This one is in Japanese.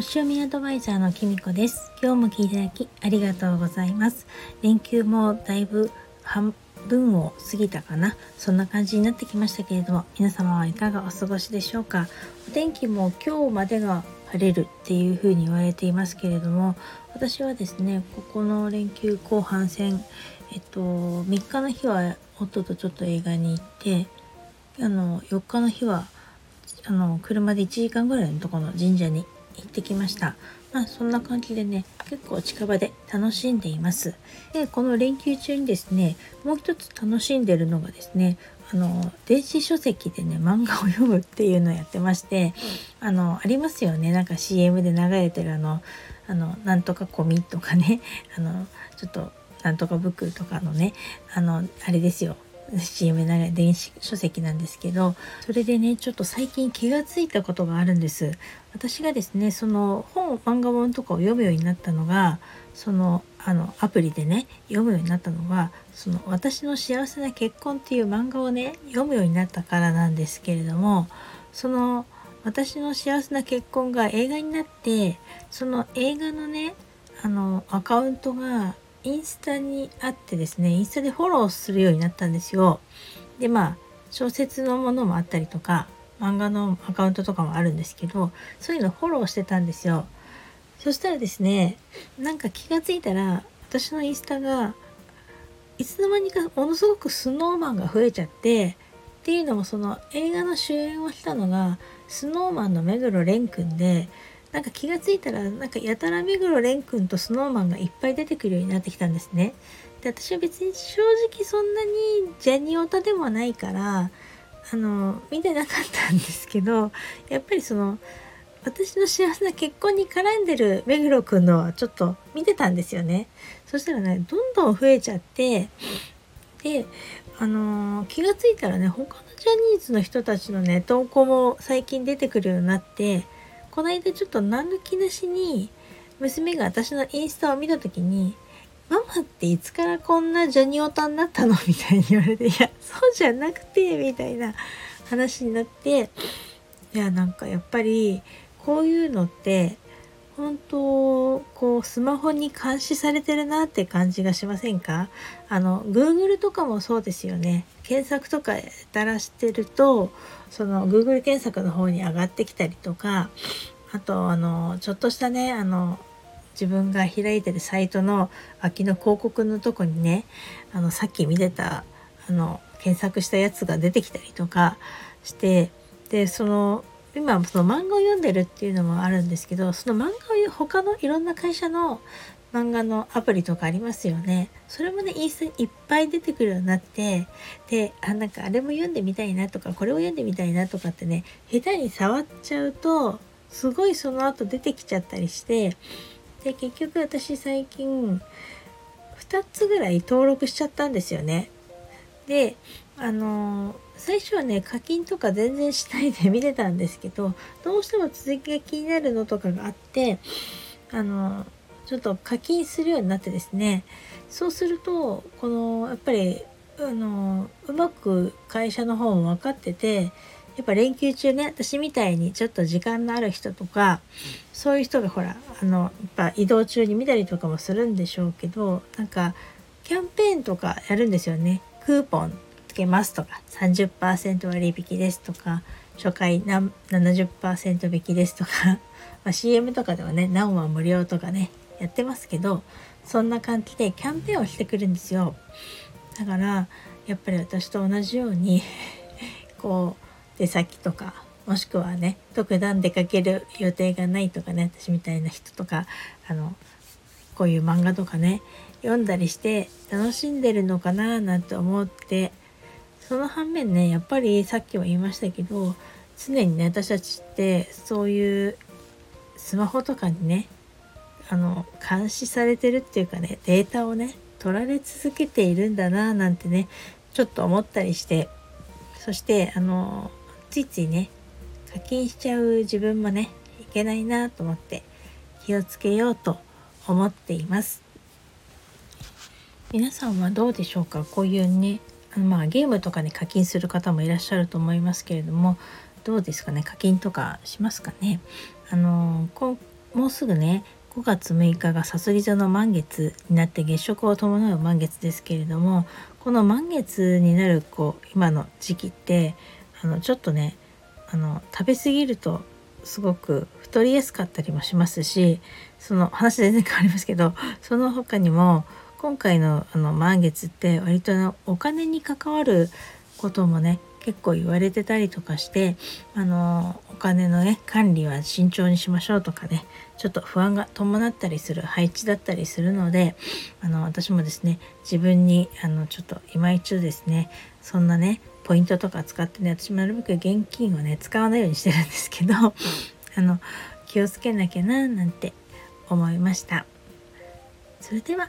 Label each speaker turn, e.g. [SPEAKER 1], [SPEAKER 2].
[SPEAKER 1] 星読みアドバイザーのきみこです。今日も聞いていただきありがとうございます。連休もだいぶ半分を過ぎたかな。そんな感じになってきましたけれども、皆様はいかがお過ごしでしょうか。お天気も今日までが晴れるっていう風に言われていますけれども、私はですね、ここの連休後半戦、えっと、3日の日は夫とちょっと映画に行って、あの、4日の日はあの車で1時間ぐらいのところの神社に行ってきました。まあそんな感じでね、結構近場で楽しんでいます。で、この連休中にですね、もう一つ楽しんでるのがですね、あの、電子書籍でね、漫画を読むっていうのをやってまして、あの、ありますよね、なんか CM で流れてるあの、あの、なんとかコミとかね、あの、ちょっと、なんとかブックとかのね、あの、あれですよ、CM なら電子書籍なんですけどそれでねちょっと最近気がついたことがあるんです。私がですねその本漫画本とかを読むようになったのがそのあのアプリでね読むようになったのはその私の幸せな結婚っていう漫画をね読むようになったからなんですけれどもその私の幸せな結婚が映画になってその映画のねあのアカウントがインスタにあってですねインスタでフォローするようになったんですよ。でまあ小説のものもあったりとか漫画のアカウントとかもあるんですけどそういうのフォローしてたんですよ。そしたらですねなんか気がついたら私のインスタがいつの間にかものすごくスノーマンが増えちゃってっていうのもその映画の主演をしたのがスノーマンの目黒蓮くんでなんか気がついたらなんかやたら目黒蓮くんとスノーマンがいっぱい出てくるようになってきたんですね。で私は別に正直そんなにジャニオタでもないからあの見てなかったんですけどやっぱりその私の幸せな結婚に絡んでる目黒くんのはちょっと見てたんですよね。そしたらねどんどん増えちゃってであの気がついたらね他のジャニーズの人たちのね投稿も最近出てくるようになってこの間ちょっと何の気なしに娘が私のインスタを見た時に「ママっていつからこんなジャニオタになったの?」みたいに言われて「いやそうじゃなくて」みたいな話になっていやなんかやっぱりこういうのって本当こうスマホに監視されてるなって感じがしませんか？あの Google とかもそうですよね。検索とかやたらしてるとその Google 検索の方に上がってきたりとかあとあのちょっとしたねあの自分が開いてるサイトの脇の広告のとこにねあのさっき見てたあの検索したやつが出てきたりとかしてでその今その漫画を読んでるっていうのもあるんですけどその漫画を他のいろんな会社の漫画のアプリとかありますよね。それもね、インスタにいっぱい出てくるようになって、で、あ、なんかあれも読んでみたいなとか、これを読んでみたいなとかってね、下手に触っちゃうと、すごいその後出てきちゃったりして、で、結局私最近、2つぐらい登録しちゃったんですよね。で、あのー最初はね課金とか全然しないで見てたんですけどどうしても続きが気になるのとかがあってあのちょっと課金するようになってですね。そうするとこのやっぱりあのうまく会社の方も分かっててやっぱ連休中ね私みたいにちょっと時間のある人とかそういう人がほらあのやっぱ移動中に見たりとかもするんでしょうけどなんかキャンペーンとかやるんですよね。クーポン。つけますとか30%割引ですとか初回70%引きですとか、ま、CM とかではね何話無料とかねやってますけどそんな感じでキャンペーンをしてくるんですよ。だからやっぱり私と同じように こう出先とかもしくはね特段出かける予定がないとかね私みたいな人とかあのこういう漫画とかね読んだりして楽しんでるのかななんて思ってその反面ねやっぱりさっきも言いましたけど常にね私たちってそういうスマホとかにねあの監視されてるっていうかねデータをね取られ続けているんだななんてねちょっと思ったりしてそしてあのついついね課金しちゃう自分もねいけないなと思って気をつけようと思っています。皆さんはどうでしょうか？こういうねまあゲームとかに課金する方もいらっしゃると思いますけれどもどうですかね？課金とかしますかね？あの今もうすぐね5月6日がさそり座の満月になって月食を伴う満月ですけれどもこの満月になるこう今の時期ってあのちょっとねあの食べ過ぎるとすごく太りやすかったりもしますしその話全然変わりますけどその他にも今回のあの満月って割とお金に関わることもね結構言われてたりとかしてあのお金のね管理は慎重にしましょうとかねちょっと不安が伴ったりする配置だったりするのであの私もですね自分にあのちょっと今一度ですねそんなねポイントとか使ってね私もなるべく現金をね使わないようにしてるんですけどあの気をつけなきゃななんて思いました。それでは